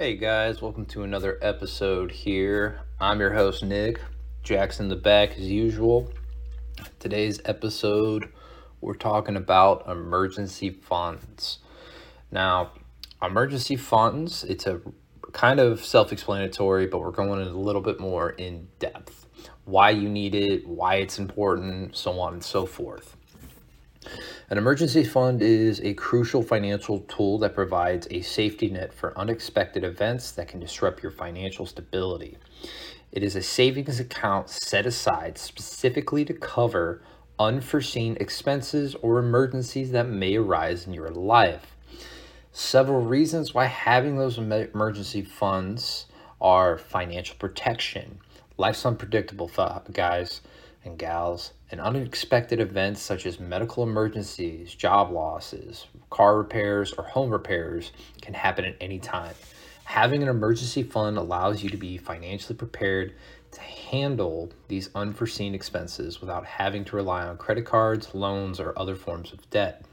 Hey guys, welcome to another episode here. I'm your host Nick, Jackson in the back as usual. Today's episode, we're talking about emergency funds. Now, emergency funds, it's a kind of self-explanatory, but we're going a little bit more in depth. Why you need it, why it's important, so on and so forth. An emergency fund is a crucial financial tool that provides a safety net for unexpected events that can disrupt your financial stability. It is a savings account set aside specifically to cover unforeseen expenses or emergencies that may arise in your life. Several reasons why having those emergency funds are financial protection. Life's unpredictable, guys and gals, and unexpected events such as medical emergencies, job losses, car repairs, or home repairs can happen at any time. Having an emergency fund allows you to be financially prepared to handle these unforeseen expenses without having to rely on credit cards, loans, or other forms of debt.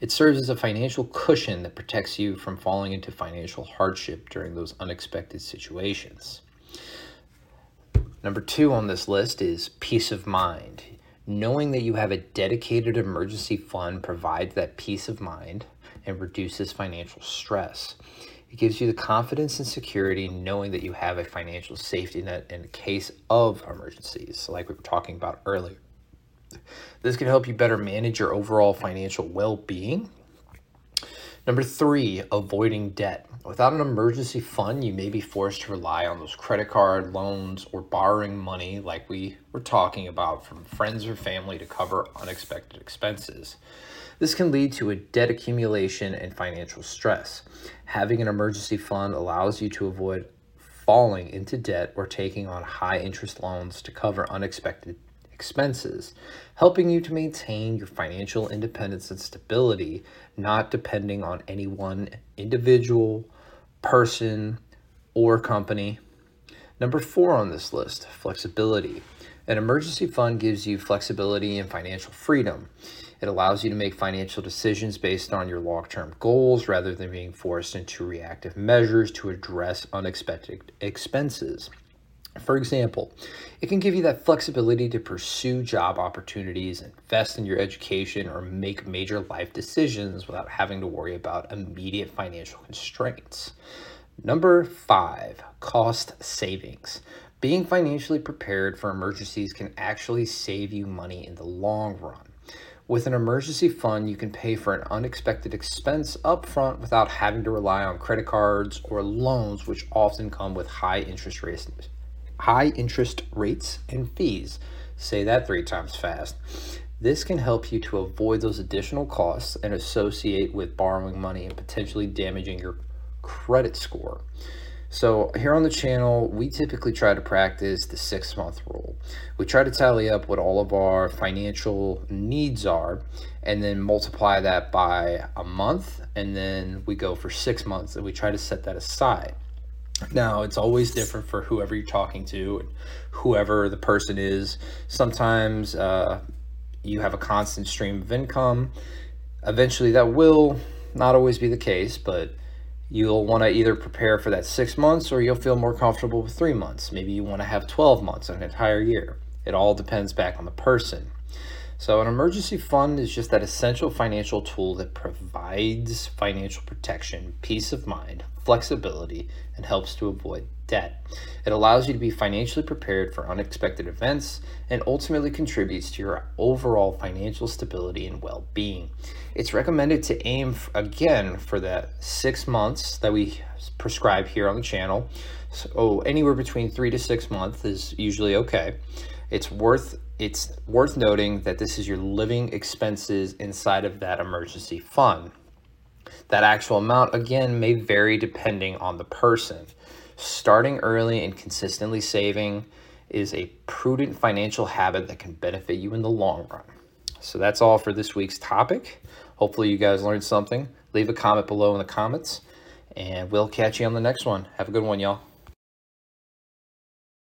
It serves as a financial cushion that protects you from falling into financial hardship during those unexpected situations. Number two on this list is peace of mind. Knowing that you have a dedicated emergency fund provides that peace of mind and reduces financial stress. It gives you the confidence and security knowing that you have a financial safety net in case of emergencies, like we were talking about earlier. This can help you better manage your overall financial well being Number three, avoiding debt. Without an emergency fund, you may be forced to rely on those credit card loans or borrowing money, like we were talking about, from friends or family to cover unexpected expenses. This can lead to a debt accumulation and financial stress. Having an emergency fund allows you to avoid falling into debt or taking on high interest loans to cover unexpected expenses, helping you to maintain your financial independence and stability, not depending on any one individual, person, or company. Number four on this list flexibility. An emergency fund gives you flexibility and financial freedom. It allows you to make financial decisions based on your long term goals rather than being forced into reactive measures to address unexpected expenses. For example, it can give you that flexibility to pursue job opportunities, invest in your education, or make major life decisions without having to worry about immediate financial constraints. Number five, cost savings. Being financially prepared for emergencies can actually save you money in the long run. With an emergency fund, you can pay for an unexpected expense upfront without having to rely on credit cards or loans, which often come with high interest rates high interest rates and fees. Say that three times fast. This can help you to avoid those additional costs and associate with borrowing money and potentially damaging your credit score. So, here on the channel, we typically try to practice the six month rule. We try to tally up what all of our financial needs are and then multiply that by a month, and then we go for six months and we try to set that aside. Now, it's always different for whoever you're talking to whoever the person is. Sometimes uh, you have a constant stream of income. Eventually, that will not always be the case, but you'll want to either prepare for that six months or you'll feel more comfortable with three months. Maybe you want to have 12 months, an entire year. It all depends back on the person. So, an emergency fund is just that essential financial tool that provides financial protection, peace of mind, flexibility, and helps to avoid debt. It allows you to be financially prepared for unexpected events and ultimately contributes to your overall financial stability and well being. It's recommended to aim again for that six months that we prescribe here on the channel. So, anywhere between three to six months is usually okay. It's worth it's worth noting that this is your living expenses inside of that emergency fund. That actual amount, again, may vary depending on the person. Starting early and consistently saving is a prudent financial habit that can benefit you in the long run. So that's all for this week's topic. Hopefully, you guys learned something. Leave a comment below in the comments, and we'll catch you on the next one. Have a good one, y'all.